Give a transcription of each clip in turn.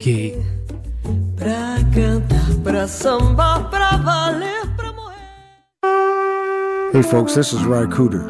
Que Pra cantar, pra pra valer, pra morrer. Hey folks, this is Ry Cooder.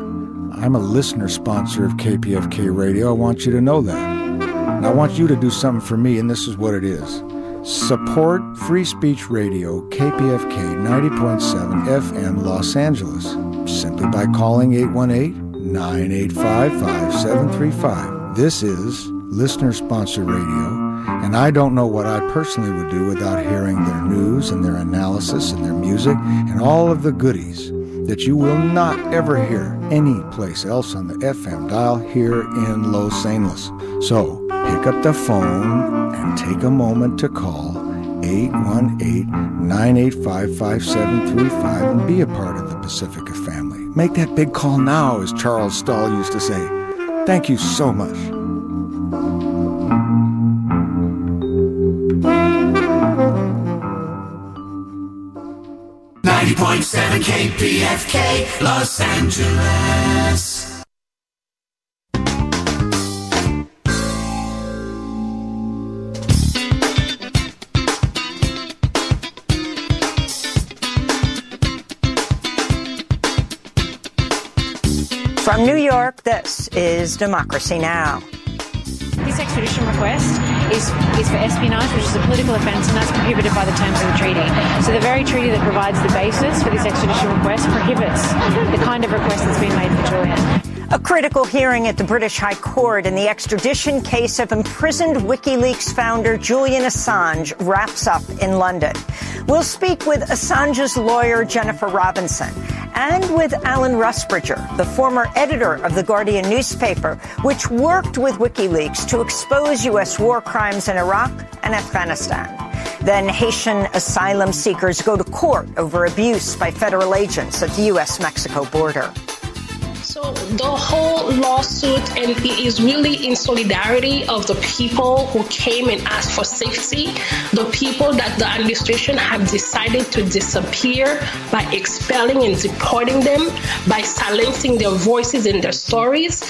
I'm a listener sponsor of KPFK Radio. I want you to know that. And I want you to do something for me, and this is what it is. Support Free Speech Radio, KPFK 90.7 FM, Los Angeles, simply by calling 818 985 5735. This is listener Sponsor radio, and I don't know what I personally would do without hearing their news and their analysis and their music and all of the goodies that you will not ever hear any place else on the FM dial here in Los Angeles. So pick up the phone and take a moment to call 818-985-5735 and be a part of the Pacifica family. Make that big call now, as Charles Stahl used to say. Thank you so much. Ninety point seven KPFK Los Angeles. From New York, this is Democracy Now! This extradition request is, is for espionage, which is a political offence, and that's prohibited by the terms of the treaty. So the very treaty that provides the basis for this extradition request prohibits the kind of request that's been made for Julian. A critical hearing at the British High Court in the extradition case of imprisoned WikiLeaks founder Julian Assange wraps up in London. We'll speak with Assange's lawyer, Jennifer Robinson, and with Alan Rusbridger, the former editor of the Guardian newspaper, which worked with WikiLeaks to expose U.S. war crimes in Iraq and Afghanistan. Then Haitian asylum seekers go to court over abuse by federal agents at the U.S.-Mexico border. So the whole lawsuit and it is really in solidarity of the people who came and asked for safety, the people that the administration have decided to disappear by expelling and deporting them, by silencing their voices and their stories.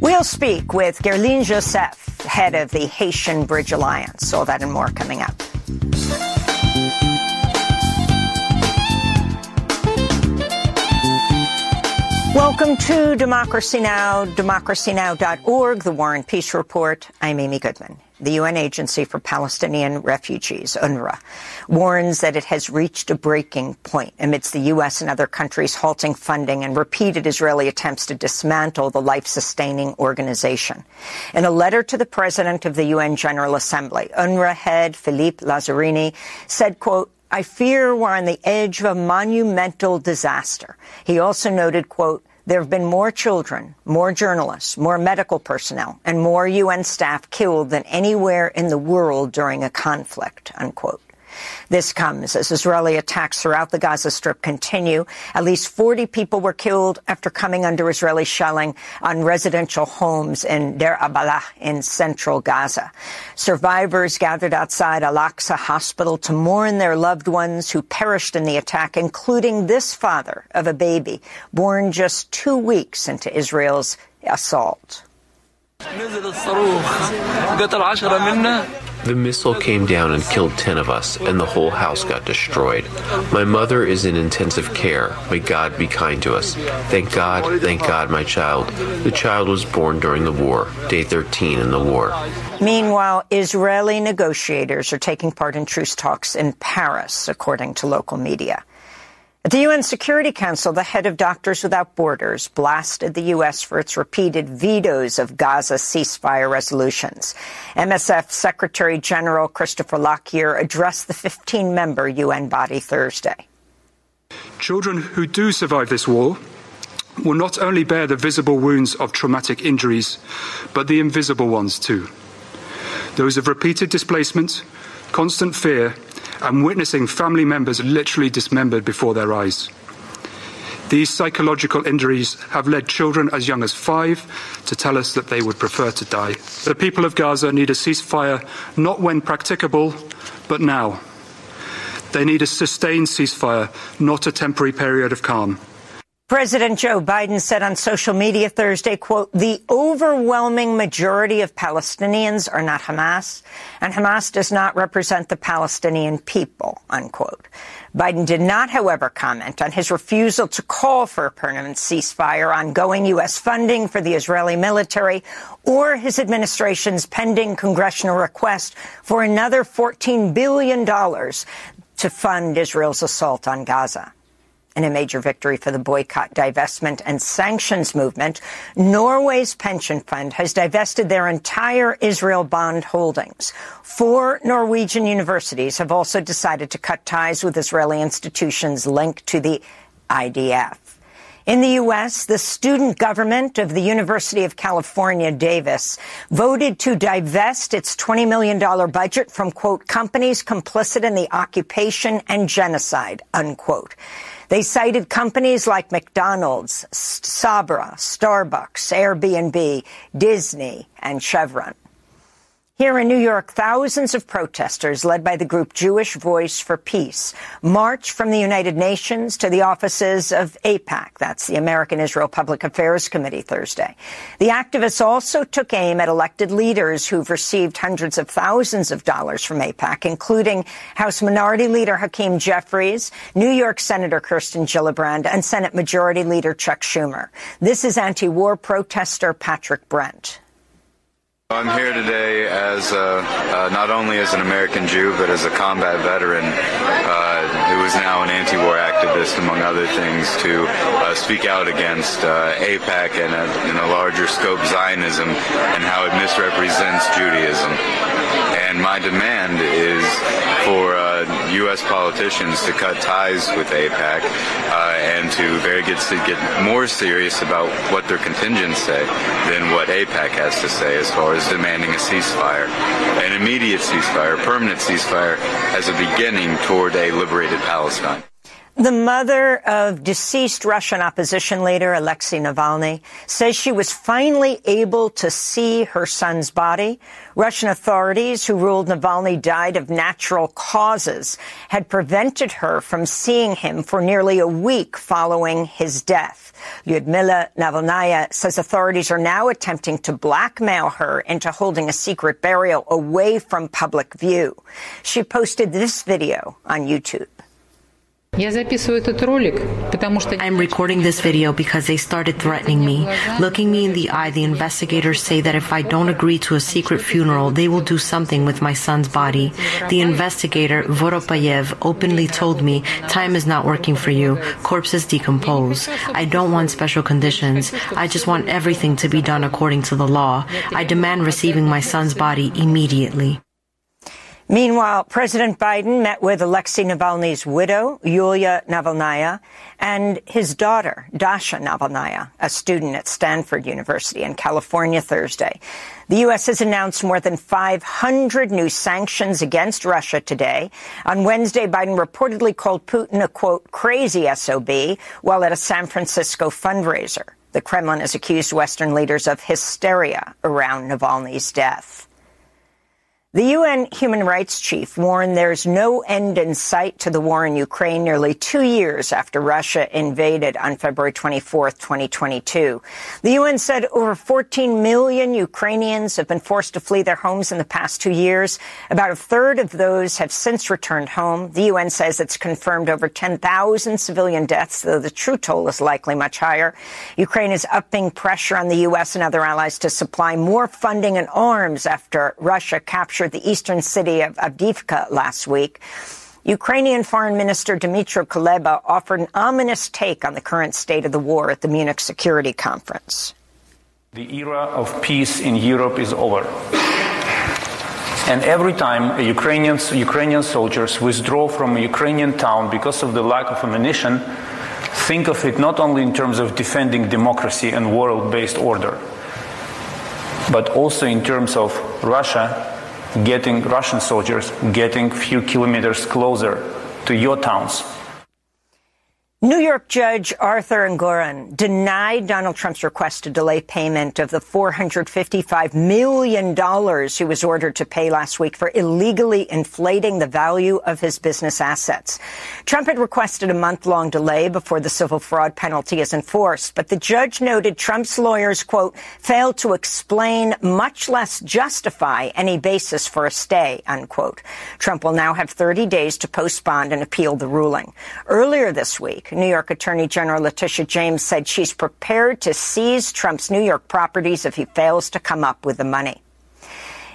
We'll speak with Guerline Jozef, head of the Haitian Bridge Alliance. All that and more coming up. Welcome to Democracy Now!, democracynow.org, the War and Peace Report. I'm Amy Goodman. The UN Agency for Palestinian Refugees, UNRWA, warns that it has reached a breaking point amidst the U.S. and other countries halting funding and repeated Israeli attempts to dismantle the life-sustaining organization. In a letter to the President of the UN General Assembly, UNRWA head Philippe Lazzarini said, quote, I fear we're on the edge of a monumental disaster. He also noted, quote, there have been more children, more journalists, more medical personnel, and more UN staff killed than anywhere in the world during a conflict, unquote. This comes as Israeli attacks throughout the Gaza Strip continue. At least 40 people were killed after coming under Israeli shelling on residential homes in Deir al-Balah in central Gaza. Survivors gathered outside Al-Aqsa Hospital to mourn their loved ones who perished in the attack, including this father of a baby born just two weeks into Israel's assault. The missile came down and killed 10 of us, and the whole house got destroyed. My mother is in intensive care. May God be kind to us. Thank God, thank God, my child. The child was born during the war, day 13 in the war. Meanwhile, Israeli negotiators are taking part in truce talks in Paris, according to local media. At the UN Security Council, the head of Doctors Without Borders blasted the U.S. for its repeated vetoes of Gaza ceasefire resolutions. MSF Secretary General Christopher Lockyear addressed the 15-member UN body Thursday. Children who do survive this war will not only bear the visible wounds of traumatic injuries, but the invisible ones too. Those of repeated displacement, constant fear, and witnessing family members literally dismembered before their eyes. These psychological injuries have led children as young as five to tell us that they would prefer to die. The people of Gaza need a ceasefire not when practicable, but now. They need a sustained ceasefire, not a temporary period of calm. President Joe Biden said on social media Thursday, quote, the overwhelming majority of Palestinians are not Hamas, and Hamas does not represent the Palestinian people, unquote. Biden did not, however, comment on his refusal to call for a permanent ceasefire, ongoing U.S. funding for the Israeli military, or his administration's pending congressional request for another $14 billion to fund Israel's assault on Gaza. In a major victory for the boycott, divestment, and sanctions movement, Norway's pension fund has divested their entire Israel bond holdings. Four Norwegian universities have also decided to cut ties with Israeli institutions linked to the IDF. In the U.S., the student government of the University of California, Davis, voted to divest its $20 million budget from, quote, companies complicit in the occupation and genocide, unquote. They cited companies like McDonald's, Sabra, Starbucks, Airbnb, Disney, and Chevron. Here in New York, thousands of protesters led by the group Jewish Voice for Peace march from the United Nations to the offices of AIPAC. That's the American Israel Public Affairs Committee Thursday. The activists also took aim at elected leaders who've received hundreds of thousands of dollars from AIPAC, including House Minority Leader Hakeem Jeffries, New York Senator Kirsten Gillibrand, and Senate Majority Leader Chuck Schumer. This is anti-war protester Patrick Brent. I'm here today as uh, uh, not only as an American Jew, but as a combat veteran uh, who is now an anti-war activist, among other things, to uh, speak out against uh, AIPAC and a, in a larger scope Zionism and how it misrepresents Judaism. And my demand is for U.S. Uh, politicians to cut ties with AIPAC and to very get to get more serious about what their contingents say than what AIPAC has to say as far as demanding a ceasefire, an immediate ceasefire, permanent ceasefire as a beginning toward a liberated Palestine. The mother of deceased Russian opposition leader Alexei Navalny says she was finally able to see her son's body. Russian authorities who ruled Navalny died of natural causes had prevented her from seeing him for nearly a week following his death. Lyudmila Navalnaya says authorities are now attempting to blackmail her into holding a secret burial away from public view. She posted this video on YouTube. I'm recording this video because they started threatening me. Looking me in the eye, the investigators say that if I don't agree to a secret funeral, they will do something with my son's body. The investigator, Voropayev, openly told me, time is not working for you. Corpses decompose. I don't want special conditions. I just want everything to be done according to the law. I demand receiving my son's body immediately. Meanwhile, President Biden met with Alexei Navalny's widow, Yulia Navalnaya, and his daughter, Dasha Navalnaya, a student at Stanford University in California Thursday. The U.S. has announced more than 500 new sanctions against Russia today. On Wednesday, Biden reportedly called Putin a, quote, crazy SOB while at a San Francisco fundraiser. The Kremlin has accused Western leaders of hysteria around Navalny's death. The UN human rights chief warned there's no end in sight to the war in Ukraine nearly two years after Russia invaded on February 24, 2022. The UN said over 14 million Ukrainians have been forced to flee their homes in the past two years. About a third of those have since returned home. The UN says it's confirmed over 10,000 civilian deaths, though the true toll is likely much higher. Ukraine is upping pressure on the U.S. and other allies to supply more funding and arms after Russia captured captured the eastern city of Avdiivka last week. Ukrainian Foreign Minister Dmytro Kuleba offered an ominous take on the current state of the war at the Munich Security Conference. The era of peace in Europe is over. And every time Ukrainians, Ukrainian soldiers withdraw from a Ukrainian town because of the lack of ammunition, think of it not only in terms of defending democracy and world based order, but also in terms of Russia getting Russian soldiers getting few kilometers closer to your towns. New York Judge Arthur Engoron denied Donald Trump's request to delay payment of the $455 million he was ordered to pay last week for illegally inflating the value of his business assets. Trump had requested a month-long delay before the civil fraud penalty is enforced, but the judge noted Trump's lawyers, quote, failed to explain, much less justify, any basis for a stay, unquote. Trump will now have 30 days to postpone and appeal the ruling. Earlier this week, New York Attorney General Letitia James said she's prepared to seize Trump's New York properties if he fails to come up with the money.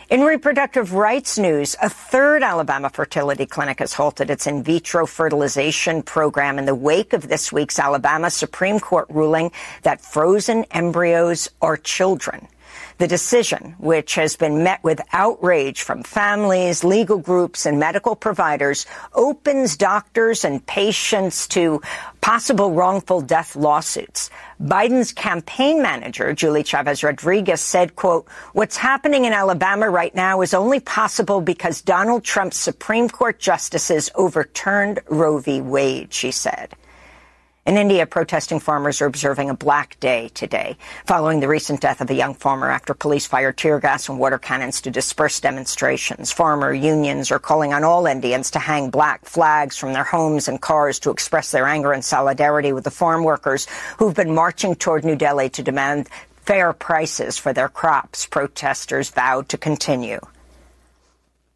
In reproductive rights news, a third Alabama fertility clinic has halted its in vitro fertilization program in the wake of this week's Alabama Supreme Court ruling that frozen embryos are children. The decision, which has been met with outrage from families, legal groups, and medical providers, opens doctors and patients to possible wrongful death lawsuits. Biden's campaign manager, Julie Chavez Rodriguez, said, quote, what's happening in Alabama right now is only possible because Donald Trump's Supreme Court justices overturned Roe v. Wade, she said. In India, protesting farmers are observing a black day today, following the recent death of a young farmer after police fired tear gas and water cannons to disperse demonstrations. Farmer unions are calling on all Indians to hang black flags from their homes and cars to express their anger and solidarity with the farm workers who've been marching toward New Delhi to demand fair prices for their crops. Protesters vowed to continue.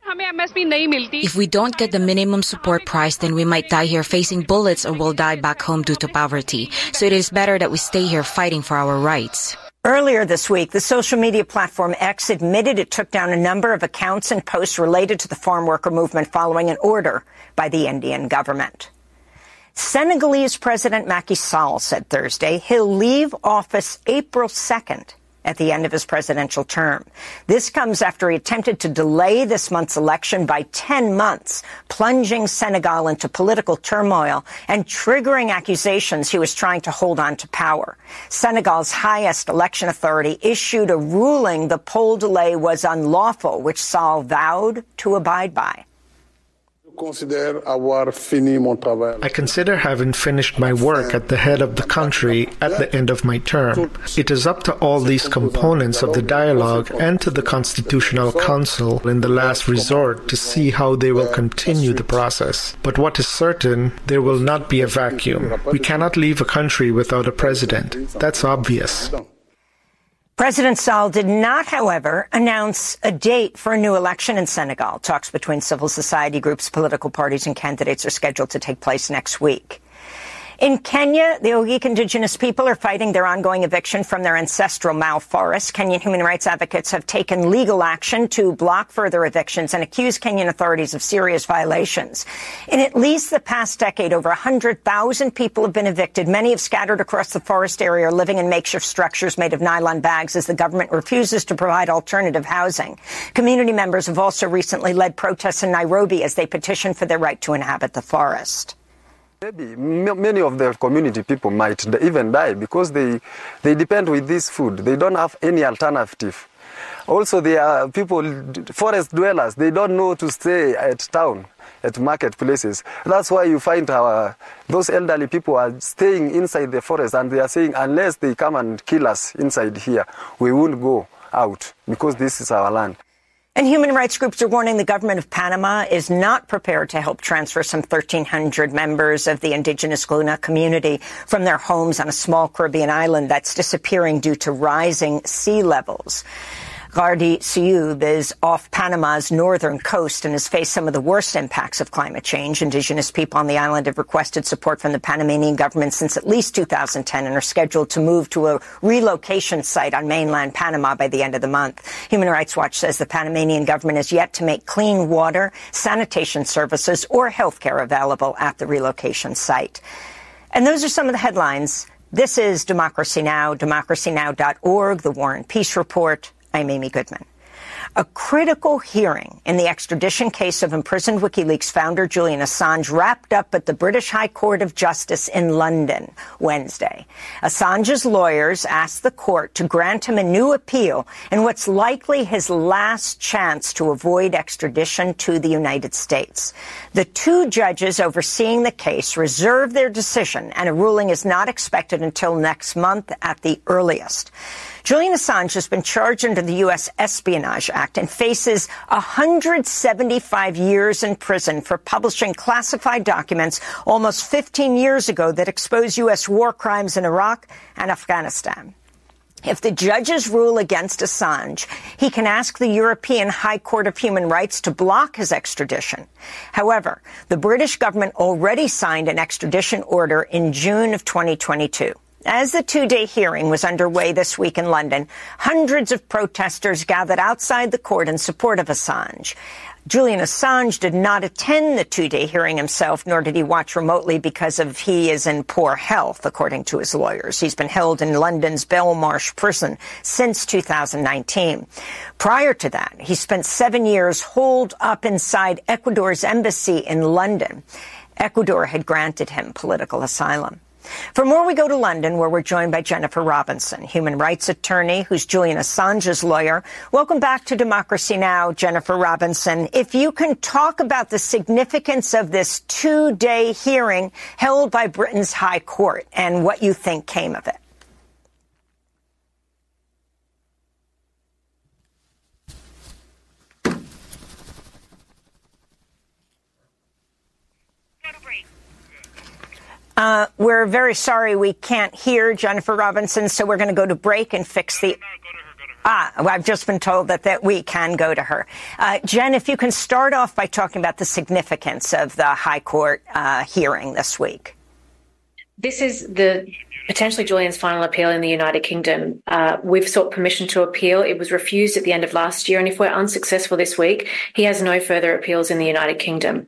If we don't get the minimum support price, then we might die here facing bullets or we'll die back home due to poverty. So it is better that we stay here fighting for our rights. Earlier this week, the social media platform X admitted it took down a number of accounts and posts related to the farm worker movement following an order by the Indian government. Senegalese President Macky Sall said Thursday he'll leave office April 2nd at the end of his presidential term. This comes after he attempted to delay this month's election by 10 months, plunging Senegal into political turmoil and triggering accusations he was trying to hold on to power. Senegal's highest election authority issued a ruling the poll delay was unlawful, which Sall vowed to abide by. I consider having finished my work at the head of the country at the end of my term. It is up to all these components of the dialogue and to the Constitutional Council in the last resort to see how they will continue the process. But what is certain, there will not be a vacuum. We cannot leave a country without a president. That's obvious. President Sall did not, however, announce a date for a new election in Senegal. Talks between civil society groups, political parties, and candidates are scheduled to take place next week. In Kenya, the Ogiek indigenous people are fighting their ongoing eviction from their ancestral Mau forest. Kenyan human rights advocates have taken legal action to block further evictions and accuse Kenyan authorities of serious violations. In at least the past decade, over 100,000 people have been evicted. Many have scattered across the forest area, living in makeshift structures made of nylon bags as the government refuses to provide alternative housing. Community members have also recently led protests in Nairobi as they petition for their right to inhabit the forest. Maybe many of the community people might even die because they, they depend with this food. They don't have any alternative. Also, they are people, forest dwellers, they don't know to stay at town, at marketplaces. That's why you find our, uh, those elderly people are staying inside the forest and they are saying, unless they come and kill us inside here, we won't go out because this is our land. And human rights groups are warning the government of Panama is not prepared to help transfer some 1,300 members of the indigenous Guna community from their homes on a small Caribbean island that's disappearing due to rising sea levels. Gardi Sugdub is off Panama's northern coast and has faced some of the worst impacts of climate change. Indigenous people on the island have requested support from the Panamanian government since at least 2010 and are scheduled to move to a relocation site on mainland Panama by the end of the month. Human Rights Watch says the Panamanian government has yet to make clean water, sanitation services, or health care available at the relocation site. And those are some of the headlines. This is Democracy Now!, democracynow.org, the War and Peace Report. I'm Amy Goodman. A critical hearing in the extradition case of imprisoned WikiLeaks founder Julian Assange wrapped up at the British High Court of Justice in London Wednesday. Assange's lawyers asked the court to grant him a new appeal in what's likely his last chance to avoid extradition to the United States. The two judges overseeing the case reserved their decision, and a ruling is not expected until next month at the earliest. Julian Assange has been charged under the U.S. Espionage Act and faces 175 years in prison for publishing classified documents almost 15 years ago that expose U.S. war crimes in Iraq and Afghanistan. If the judges rule against Assange, he can ask the European High Court of Human Rights to block his extradition. However, the British government already signed an extradition order in June of 2022. As the two-day hearing was underway this week in London, hundreds of protesters gathered outside the court in support of Assange. Julian Assange did not attend the two-day hearing himself, nor did he watch remotely because of he is in poor health, according to his lawyers. He's been held in London's Belmarsh prison since 2019. Prior to that, he spent seven years holed up inside Ecuador's embassy in London. Ecuador had granted him political asylum. For more, we go to London, where we're joined by Jennifer Robinson, human rights attorney who's Julian Assange's lawyer. Welcome back to Democracy Now!, Jennifer Robinson. If you can talk about the significance of this two-day hearing held by Britain's High Court and what you think came of it. Uh, we're very sorry we can't hear Jennifer Robinson, so we're going to go to break and fix the. Ah, well, I've just been told that, that we can go to her. Uh, Jen, if you can start off by talking about the significance of the High Court uh, hearing this week. This is the potentially Julian's final appeal in the United Kingdom. Uh, we've sought permission to appeal. It was refused at the end of last year. And if we're unsuccessful this week, he has no further appeals in the United Kingdom.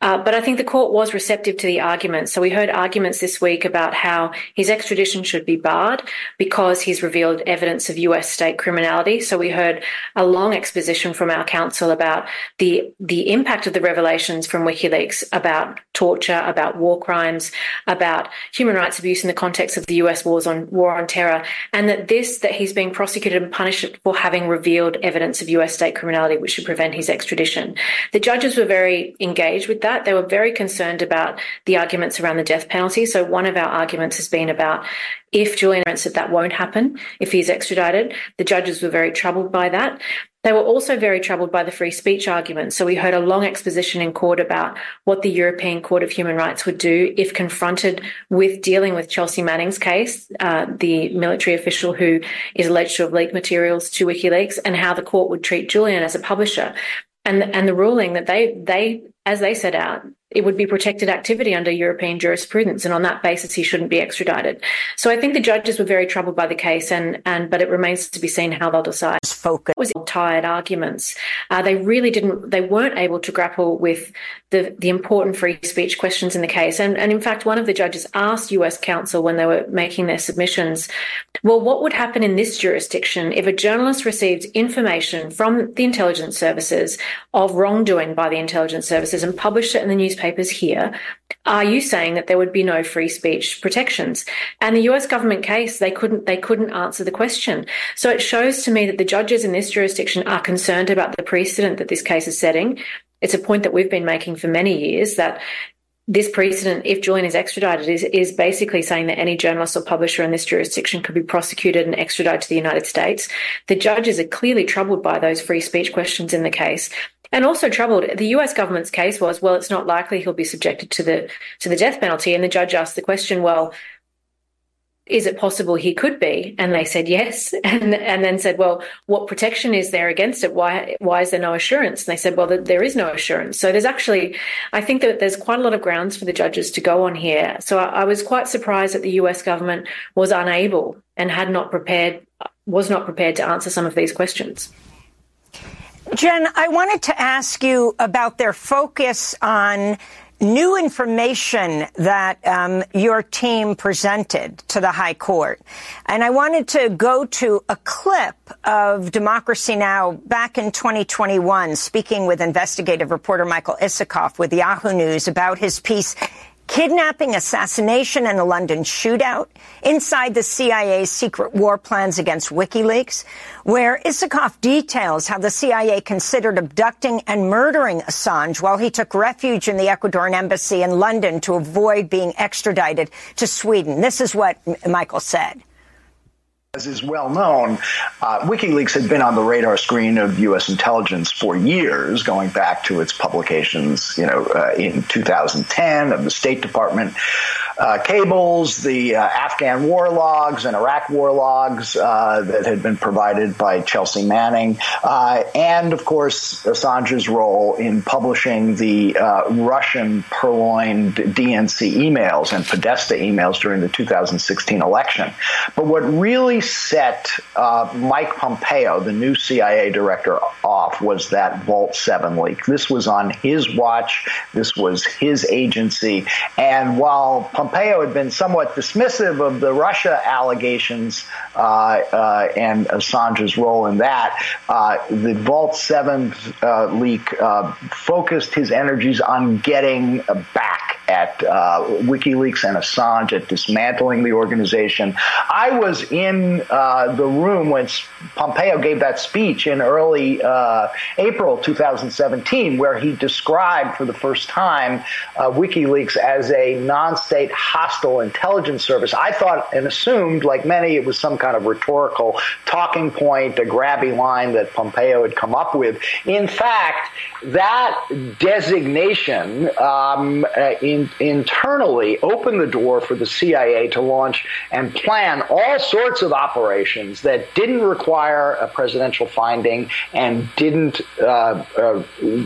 Uh, but I think the court was receptive to the arguments. So we heard arguments this week about how his extradition should be barred because he's revealed evidence of US state criminality. So we heard a long exposition from our counsel about the, the impact of the revelations from WikiLeaks about torture, about war crimes, about human rights abuse in the context of the US wars on war on terror, and that this that he's being prosecuted and punished for having revealed evidence of US state criminality, which should prevent his extradition. The judges were very engaged with that. They were very concerned about the arguments around the death penalty. So one of our arguments has been about if Julian said that won't happen if he's extradited. The judges were very troubled by that. They were also very troubled by the free speech argument. So we heard a long exposition in court about what the European Court of Human Rights would do if confronted with dealing with Chelsea Manning's case, uh, the military official who is alleged to have leaked materials to WikiLeaks, and how the court would treat Julian as a publisher. And, and the ruling that they, they, as they set out, it would be protected activity under European jurisprudence, and on that basis, he shouldn't be extradited. So I think the judges were very troubled by the case, and and but it remains to be seen how they'll decide. Focus was tired arguments. Uh, they really didn't. They weren't able to grapple with the the important free speech questions in the case, and and in fact, one of the judges asked U.S. counsel when they were making their submissions, well, what would happen in this jurisdiction if a journalist received information from the intelligence services of wrongdoing by the intelligence services and published it in the newspaper? Papers here, are you saying that there would be no free speech protections? And the US government case, they couldn't they couldn't answer the question. So it shows to me that the judges in this jurisdiction are concerned about the precedent that this case is setting. It's a point that we've been making for many years that this precedent, if Julian is extradited, is, is basically saying that any journalist or publisher in this jurisdiction could be prosecuted and extradited to the United States. The judges are clearly troubled by those free speech questions in the case and also troubled. The U.S. government's case was, well, it's not likely he'll be subjected to the to the death penalty, and the judge asked the question, well, is it possible he could be? And they said yes, and and then said, well, what protection is there against it? Why why is there no assurance? And they said, well, there is no assurance. So there's actually, I think that there's quite a lot of grounds for the judges to go on here. So I, I was quite surprised that the U.S. government was unable and had not prepared was not prepared to answer some of these questions. Jen, I wanted to ask you about their focus on new information that um, your team presented to the High Court. And I wanted to go to a clip of Democracy Now! back in 2021, speaking with investigative reporter Michael Isikoff with Yahoo News about his piece kidnapping, assassination, and a London shootout inside the CIA's secret war plans against WikiLeaks, where Isikoff details how the CIA considered abducting and murdering Assange while he took refuge in the Ecuadorian embassy in London to avoid being extradited to Sweden. This is what Michael said. As is well known, uh, WikiLeaks had been on the radar screen of U.S. intelligence for years, going back to its publications, you know, uh, in 2010 of the State Department uh, cables, the uh, Afghan war logs and Iraq war logs uh, that had been provided by Chelsea Manning, uh, and of course Assange's role in publishing the uh, Russian purloined DNC emails and Podesta emails during the 2016 election. But what really set uh, Mike Pompeo, the new CIA director, off was that Vault 7 leak. This was on his watch. This was his agency. And while Pompeo had been somewhat dismissive of the Russia allegations uh, uh, and Assange's role in that. Uh, the Vault 7 uh, leak focused his energies on getting back at WikiLeaks and Assange, at dismantling the organization. I was in the room when Pompeo gave that speech in early April 2017, where he described for the first time WikiLeaks as a non state hostile intelligence service. I thought and assumed, like many, it was some kind of rhetorical talking point, a grabby line that Pompeo had come up with. In fact, that designation um, uh, in, internally opened the door for the CIA to launch and plan all sorts of operations that didn't require a presidential finding and didn't uh, uh,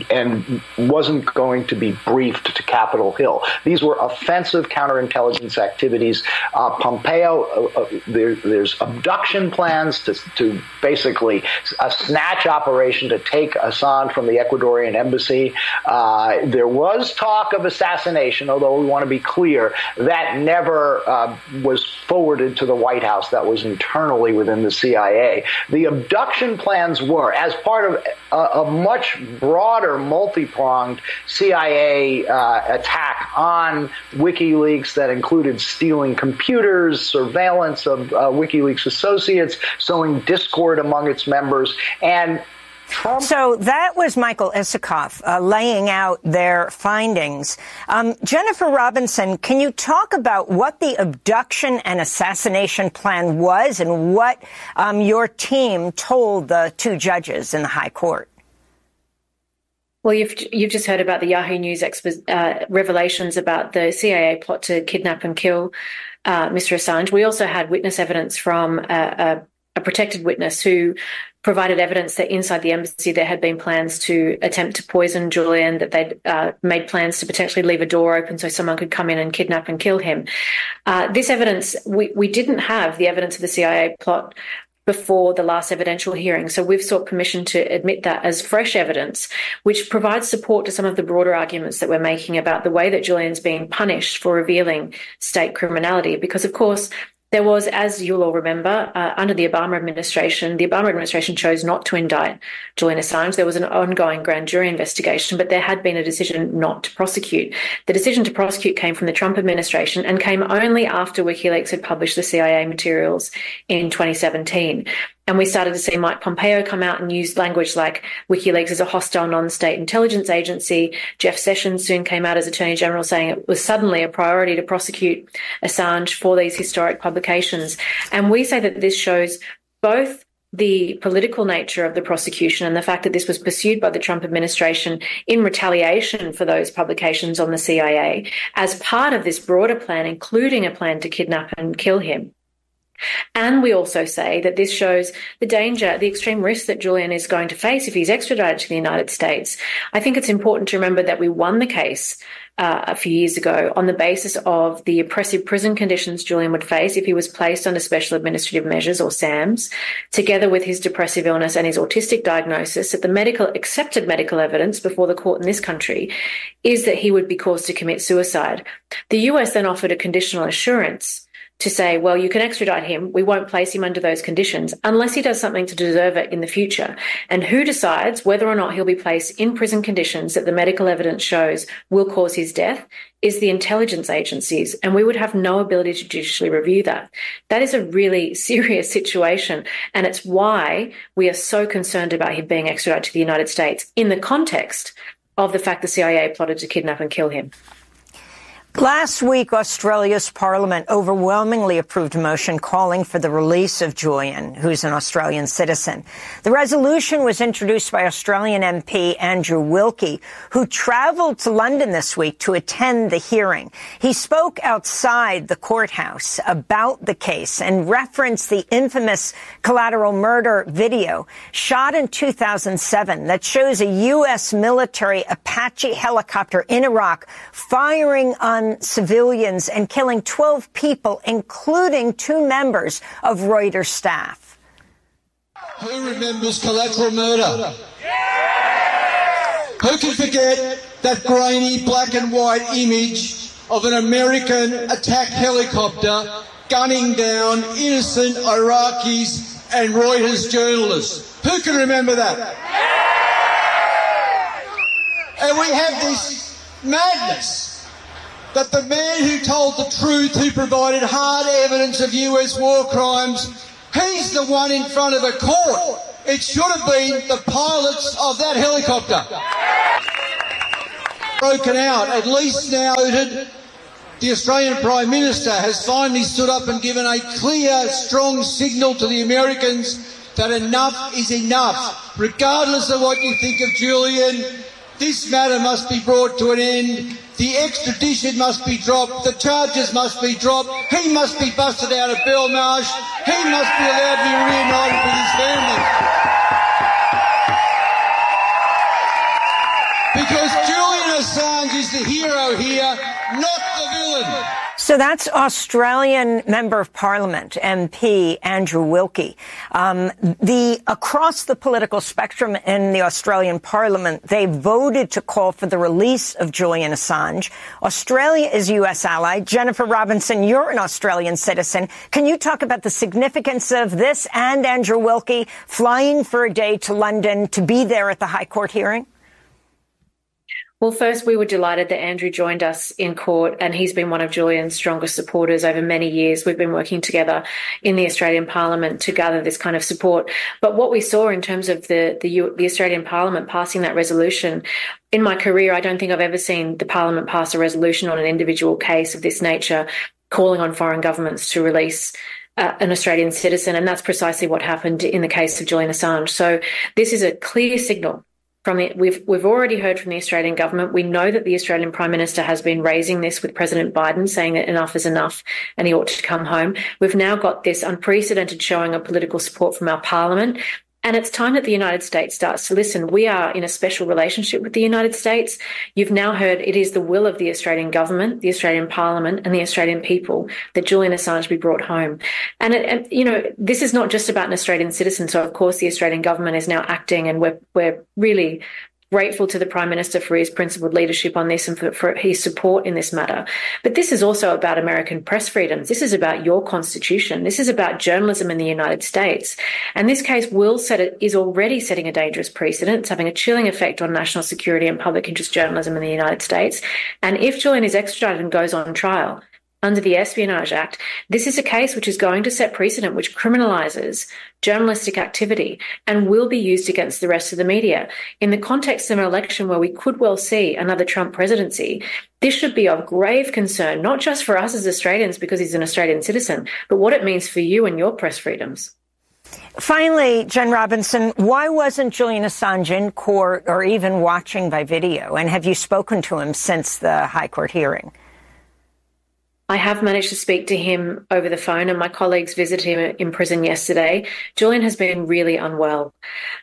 and wasn't going to be briefed to Capitol Hill. These were offensive counterintelligence activities. Uh, Pompeo, uh, uh, there, there's abduction plans to, to basically a snatch operation to take Assange from the Ecuadorian embassy. Uh, there was talk of assassination, although we want to be clear that never uh, was forwarded to the White House. That was internally within the CIA. The abduction plans were, as part of a, a much broader, multi pronged CIA uh, attack on WikiLeaks that included stealing computers, surveillance of uh, WikiLeaks associates, sowing discord among its members, and Trump. So that was Michael Isikoff uh, laying out their findings. Um, Jennifer Robinson, can you talk about what the abduction and assassination plan was and what um, your team told the two judges in the High Court? Well, you've you've just heard about the Yahoo News expo- uh, revelations about the CIA plot to kidnap and kill uh, Mr. Assange. We also had witness evidence from a, a, a protected witness who provided evidence that inside the embassy there had been plans to attempt to poison Julian, that they'd uh, made plans to potentially leave a door open so someone could come in and kidnap and kill him. Uh, this evidence, we, we didn't have the evidence of the CIA plot before the last evidential hearing. So we've sought permission to admit that as fresh evidence, which provides support to some of the broader arguments that we're making about the way that Julian's being punished for revealing state criminality. Because, of course, there was, as you'll all remember, uh, under the Obama administration, the Obama administration chose not to indict Julian Assange. There was an ongoing grand jury investigation, but there had been a decision not to prosecute. The decision to prosecute came from the Trump administration and came only after WikiLeaks had published the CIA materials in 2017. And we started to see Mike Pompeo come out and use language like WikiLeaks is a hostile non-state intelligence agency. Jeff Sessions soon came out as Attorney General saying it was suddenly a priority to prosecute Assange for these historic publications. And we say that this shows both the political nature of the prosecution and the fact that this was pursued by the Trump administration in retaliation for those publications on the CIA as part of this broader plan, including a plan to kidnap and kill him. And we also say that this shows the danger, the extreme risk that Julian is going to face if he's extradited to the United States. I think it's important to remember that we won the case uh, a few years ago on the basis of the oppressive prison conditions Julian would face if he was placed under special administrative measures or SAMs, together with his depressive illness and his autistic diagnosis, that the medical accepted medical evidence before the court in this country is that he would be caused to commit suicide. The US then offered a conditional assurance to say, well, you can extradite him. We won't place him under those conditions unless he does something to deserve it in the future. And who decides whether or not he'll be placed in prison conditions that the medical evidence shows will cause his death is the intelligence agencies. And we would have no ability to judicially review that. That is a really serious situation. And it's why we are so concerned about him being extradited to the United States in the context of the fact the CIA plotted to kidnap and kill him. Last week, Australia's parliament overwhelmingly approved a motion calling for the release of Julian, who's an Australian citizen. The resolution was introduced by Australian MP Andrew Wilkie, who travelled to London this week to attend the hearing. He spoke outside the courthouse about the case and referenced the infamous collateral murder video shot in 2007 that shows a U.S. military Apache helicopter in Iraq firing on civilians and killing 12 people, including two members of Reuters staff. Who remembers collateral murder? Who can forget that grainy black and white image of an American attack helicopter gunning down innocent Iraqis and Reuters journalists? Who can remember that? And we have this madness that the man who told the truth, who provided hard evidence of US war crimes, he's the one in front of a court. It should have been the pilots of that helicopter. Broken out, at least now the Australian Prime Minister has finally stood up and given a clear, strong signal to the Americans that enough is enough. Regardless of what you think of Julian, this matter must be brought to an end. The extradition must be dropped. The charges must be dropped. He must be busted out of Belmarsh. He must be allowed to be reunited with his family. Because Julian Assange is the hero here, not the villain. So that's Australian Member of Parliament, MP Andrew Wilkie. Um, the across the political spectrum in the Australian Parliament, they voted to call for the release of Julian Assange. Australia is U.S. ally. Jennifer Robinson, you're an Australian citizen. Can you talk about the significance of this and Andrew Wilkie flying for a day to London to be there at the High Court hearing? Well, first, we were delighted that Andrew joined us in court, and he's been one of Julian's strongest supporters over many years. We've been working together in the Australian Parliament to gather this kind of support. But what we saw in terms of the, the, the Australian Parliament passing that resolution, in my career, I don't think I've ever seen the Parliament pass a resolution on an individual case of this nature, calling on foreign governments to release uh, an Australian citizen. And that's precisely what happened in the case of Julian Assange. So this is a clear signal from we've we've already heard from the Australian government. We know that the Australian Prime Minister has been raising this with President Biden, saying that enough is enough and he ought to come home. We've now got this unprecedented showing of political support from our Parliament. And it's time that the United States starts to listen. We are in a special relationship with the United States. You've now heard it is the will of the Australian government, the Australian Parliament, and the Australian people that Julian Assange be brought home. And, it, and you know, this is not just about an Australian citizen. So, of course, the Australian government is now acting, and we're we're really grateful to the Prime Minister for his principled leadership on this and for, for, his support in this matter. But this is also about American press freedoms. This is about your constitution. This is about journalism in the United States. And this case will set it, is already setting a dangerous precedent. It's having a chilling effect on national security and public interest journalism in the United States. And if Julian is extradited and goes on trial, under the Espionage Act, this is a case which is going to set precedent which criminalizes journalistic activity and will be used against the rest of the media. In the context of an election where we could well see another Trump presidency, this should be of grave concern, not just for us as Australians because he's an Australian citizen, but what it means for you and your press freedoms. Finally, Jen Robinson, why wasn't Julian Assange in court or even watching by video? And have you spoken to him since the High Court hearing? I have managed to speak to him over the phone, and my colleagues visited him in prison yesterday. Julian has been really unwell.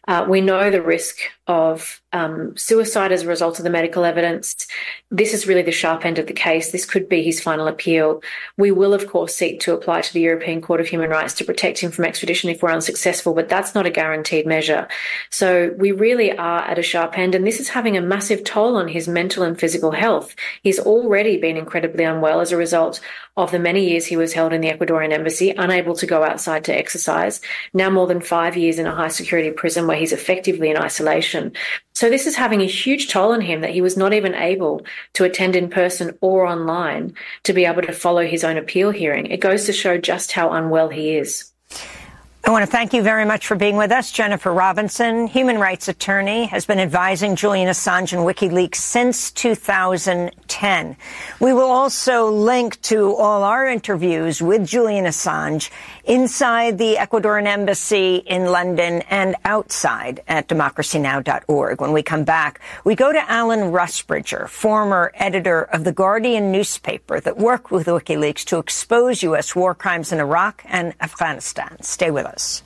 Uh, we know the risk of um, suicide as a result of the medical evidence. This is really the sharp end of the case. This could be his final appeal. We will, of course, seek to apply to the European Court of Human Rights to protect him from extradition if we're unsuccessful, but that's not a guaranteed measure. So we really are at a sharp end, and this is having a massive toll on his mental and physical health. He's already been incredibly unwell as a result of the many years he was held in the Ecuadorian embassy, unable to go outside to exercise, now more than five years in a high security prison where he's effectively in isolation. So this is having a huge toll on him that he was not even able to attend in person or online to be able to follow his own appeal hearing. It goes to show just how unwell he is. I want to thank you very much for being with us. Jennifer Robinson, human rights attorney, has been advising Julian Assange and WikiLeaks since 2010. We will also link to all our interviews with Julian Assange inside the Ecuadorian embassy in London and outside at democracynow.org. When we come back, we go to Alan Rusbridger, former editor of the Guardian newspaper that worked with WikiLeaks to expose U.S. war crimes in Iraq and Afghanistan. Stay with us.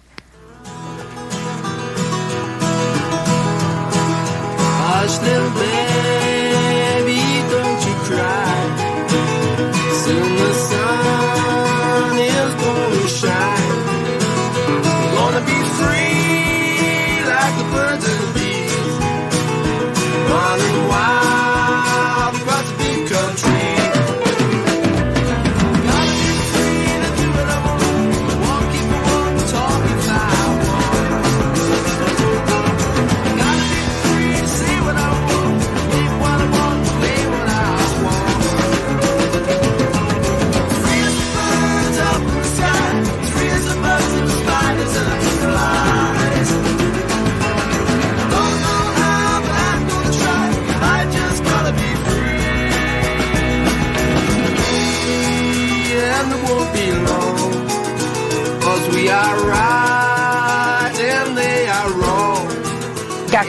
Hush, little baby, don't you cry. Soon the sun We're gonna be free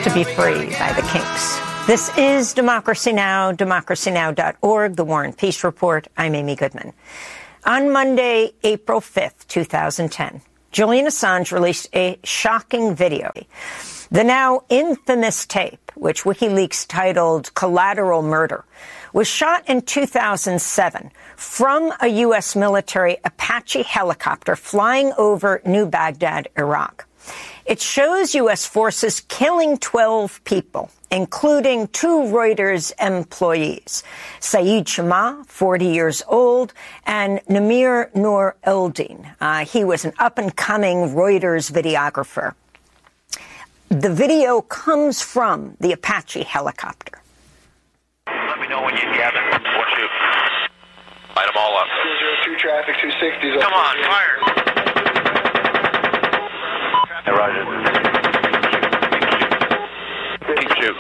to be Free by the Kinks. This is Democracy Now!, democracynow.org, The War and Peace Report. I'm Amy Goodman. On Monday, April 5th, 2010, Julian Assange released a shocking video. The now infamous tape, which WikiLeaks titled Collateral Murder, was shot in 2007 from a U.S. military Apache helicopter flying over New Baghdad, Iraq. It shows U.S. forces killing 12 people, including two Reuters employees, Saeed Chmagh, 40 years old, and Namir Noor Eldin. Uh, he was an up-and-coming Reuters videographer. The video comes from the Apache helicopter. Let me know when you have it. We'll. Light them all up. 202 traffic, 260s. Come on, fire. Hey, Roger. Keep shoot.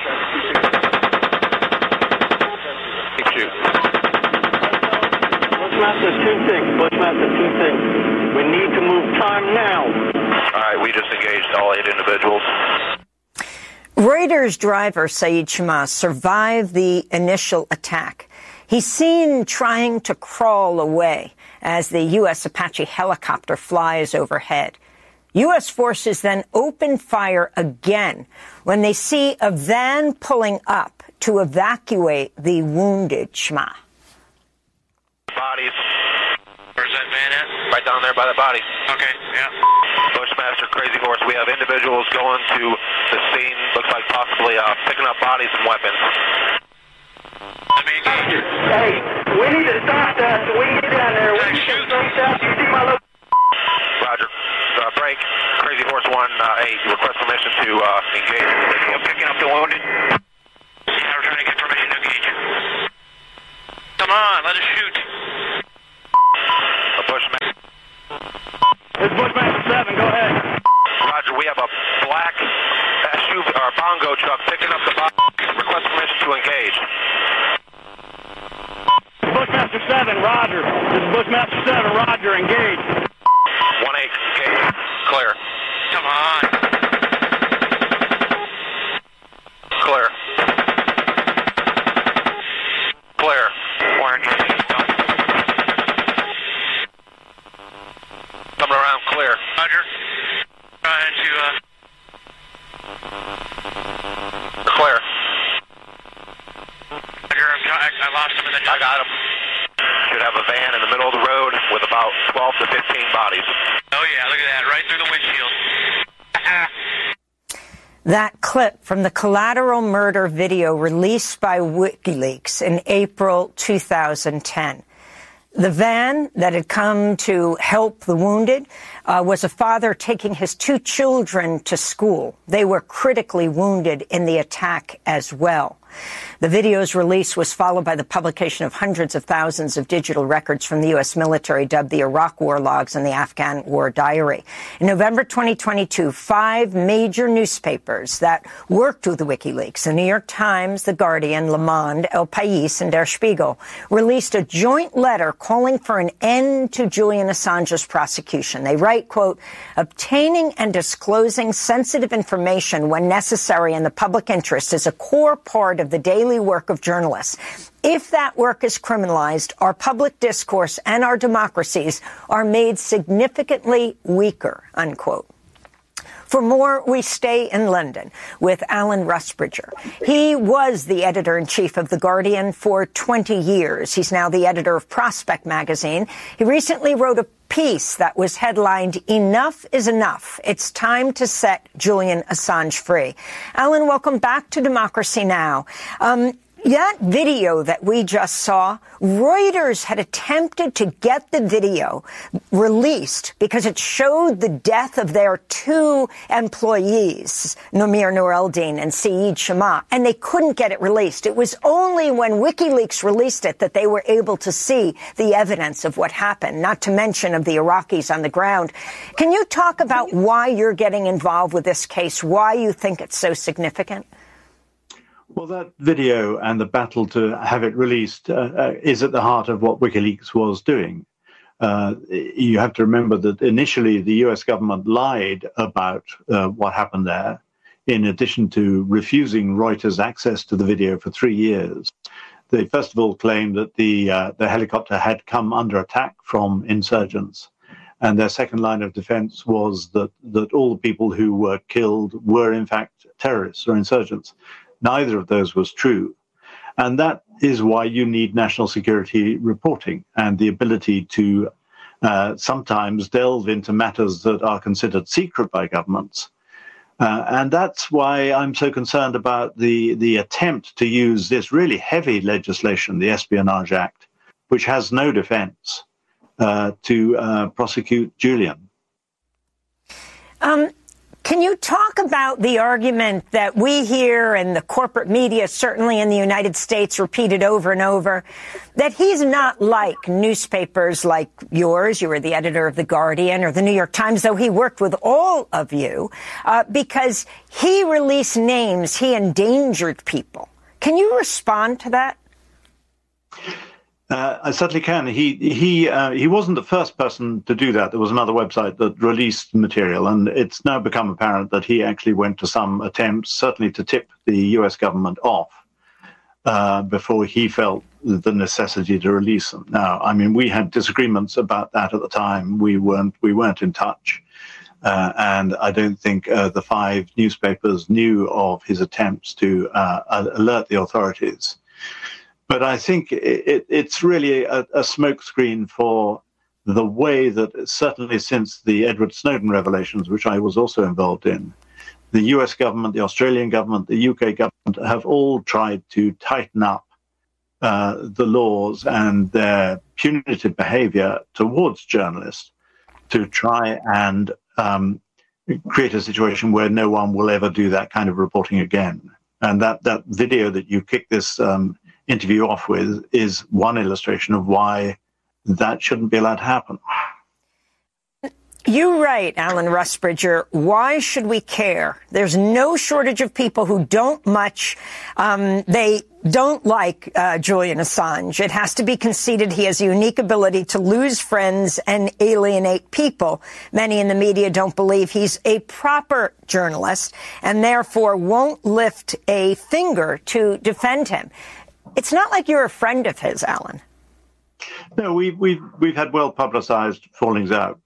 Keep shoot. Bushmaster 2-6, Bushmaster 2-6. We need to move time now. All right, we just engaged all eight individuals. Reuters driver Saeed Chmagh survived the initial attack. He's seen trying to crawl away as the U.S. Apache helicopter flies overhead. U.S. forces then open fire again when they see a van pulling up to evacuate the wounded Chmagh. Bodies. Where's that van at? Right down there by the bodies. Okay, yeah. Bushmaster, Crazy Horse, we have individuals going to the scene, looks like possibly uh, picking up bodies and weapons. Hey, we need to stop that so we can get down there. We can shoot. You see my location? Roger. Uh, break. Crazy Horse 1, uh, 8, request permission to uh, engage. We're picking up the wounded. Yeah, we're trying to get permission to engage. Come on, let us shoot. A Bushmaster. It's Bushmaster 7, go ahead. Roger, we have a black SUV or bongo truck picking up the box. Request permission to engage. Bushmaster 7, Roger. This is Bushmaster 7, Roger, engage. 1 8, engage. Clear. Come on. Clear. Clear. We're engaged. I, I lost him in the. I got him. Should have a van in the middle of the road with about 12 to 15 bodies. Oh yeah, look at that, right through the windshield. That clip from the collateral murder video released by WikiLeaks in April 2010. The van that had come to help the wounded uh, was a father taking his two children to school. They were critically wounded in the attack as well. The video's release was followed by the publication of hundreds of thousands of digital records from the U.S. military dubbed the Iraq War Logs and the Afghan War Diary. In November 2022, five major newspapers that worked with WikiLeaks, the New York Times, The Guardian, Le Monde, El País, and Der Spiegel, released a joint letter calling for an end to Julian Assange's prosecution. They write, quote, obtaining and disclosing sensitive information when necessary in the public interest is a core part of the daily work of journalists. If that work is criminalized, our public discourse and our democracies are made significantly weaker, unquote. For more, we stay in London with Alan Rusbridger. He was the editor in chief of The Guardian for 20 years. He's now the editor of Prospect magazine. He recently wrote a piece that was headlined Enough is Enough. It's time to set Julian Assange free. Alan, welcome back to Democracy Now! Um, that video that we just saw, Reuters had attempted to get the video released because it showed the death of their two employees, Namir Noor-Eldin and Saeed Chmagh, and they couldn't get it released. It was only when WikiLeaks released it that they were able to see the evidence of what happened, not to mention of the Iraqis on the ground. Can you talk about why you're getting involved with this case, why you think it's so significant? Well, that video and the battle to have it released uh, uh, is at the heart of what WikiLeaks was doing. Uh, you have to remember that initially the US government lied about uh, what happened there, in addition to refusing Reuters access to the video for three years. They first of all claimed that the, uh, the helicopter had come under attack from insurgents. And their second line of defense was that, that all the people who were killed were, in fact, terrorists or insurgents. Neither of those was true. And that is why you need national security reporting and the ability to uh, sometimes delve into matters that are considered secret by governments. Uh, and that's why I'm so concerned about the, the attempt to use this really heavy legislation, the Espionage Act, which has no defense, uh, to uh, prosecute Julian. Um, can you talk about the argument that we hear and the corporate media, certainly in the United States, repeated over and over, that he's not like newspapers like yours, you were the editor of The Guardian or The New York Times, though he worked with all of you, uh, because he released names, he endangered people. Can you respond to that? Uh, I certainly can. He he uh, he wasn't the first person to do that. There was another website that released material, and it's now become apparent that he actually went to some attempts, certainly to tip the U.S. government off uh, before he felt the necessity to release them. Now, I mean, we had disagreements about that at the time. We weren't we weren't in touch, uh, and I don't think uh, the five newspapers knew of his attempts to uh, alert the authorities but I think it, it's really a, a smokescreen for the way that certainly since the Edward Snowden revelations, which I was also involved in, the US government, the Australian government, the UK government have all tried to tighten up uh, the laws and their punitive behavior towards journalists to try and um, create a situation where no one will ever do that kind of reporting again. And that, that video that you kick this um, interview off with is one illustration of why that shouldn't be allowed to happen. You write, Alan Rusbridger, why should we care? There's no shortage of people who don't much, um, they don't like uh, Julian Assange. It has to be conceded he has a unique ability to lose friends and alienate people. Many in the media don't believe he's a proper journalist and therefore won't lift a finger to defend him. It's not like you're a friend of his, Alan. No, we've we've we've had well publicised fallings out,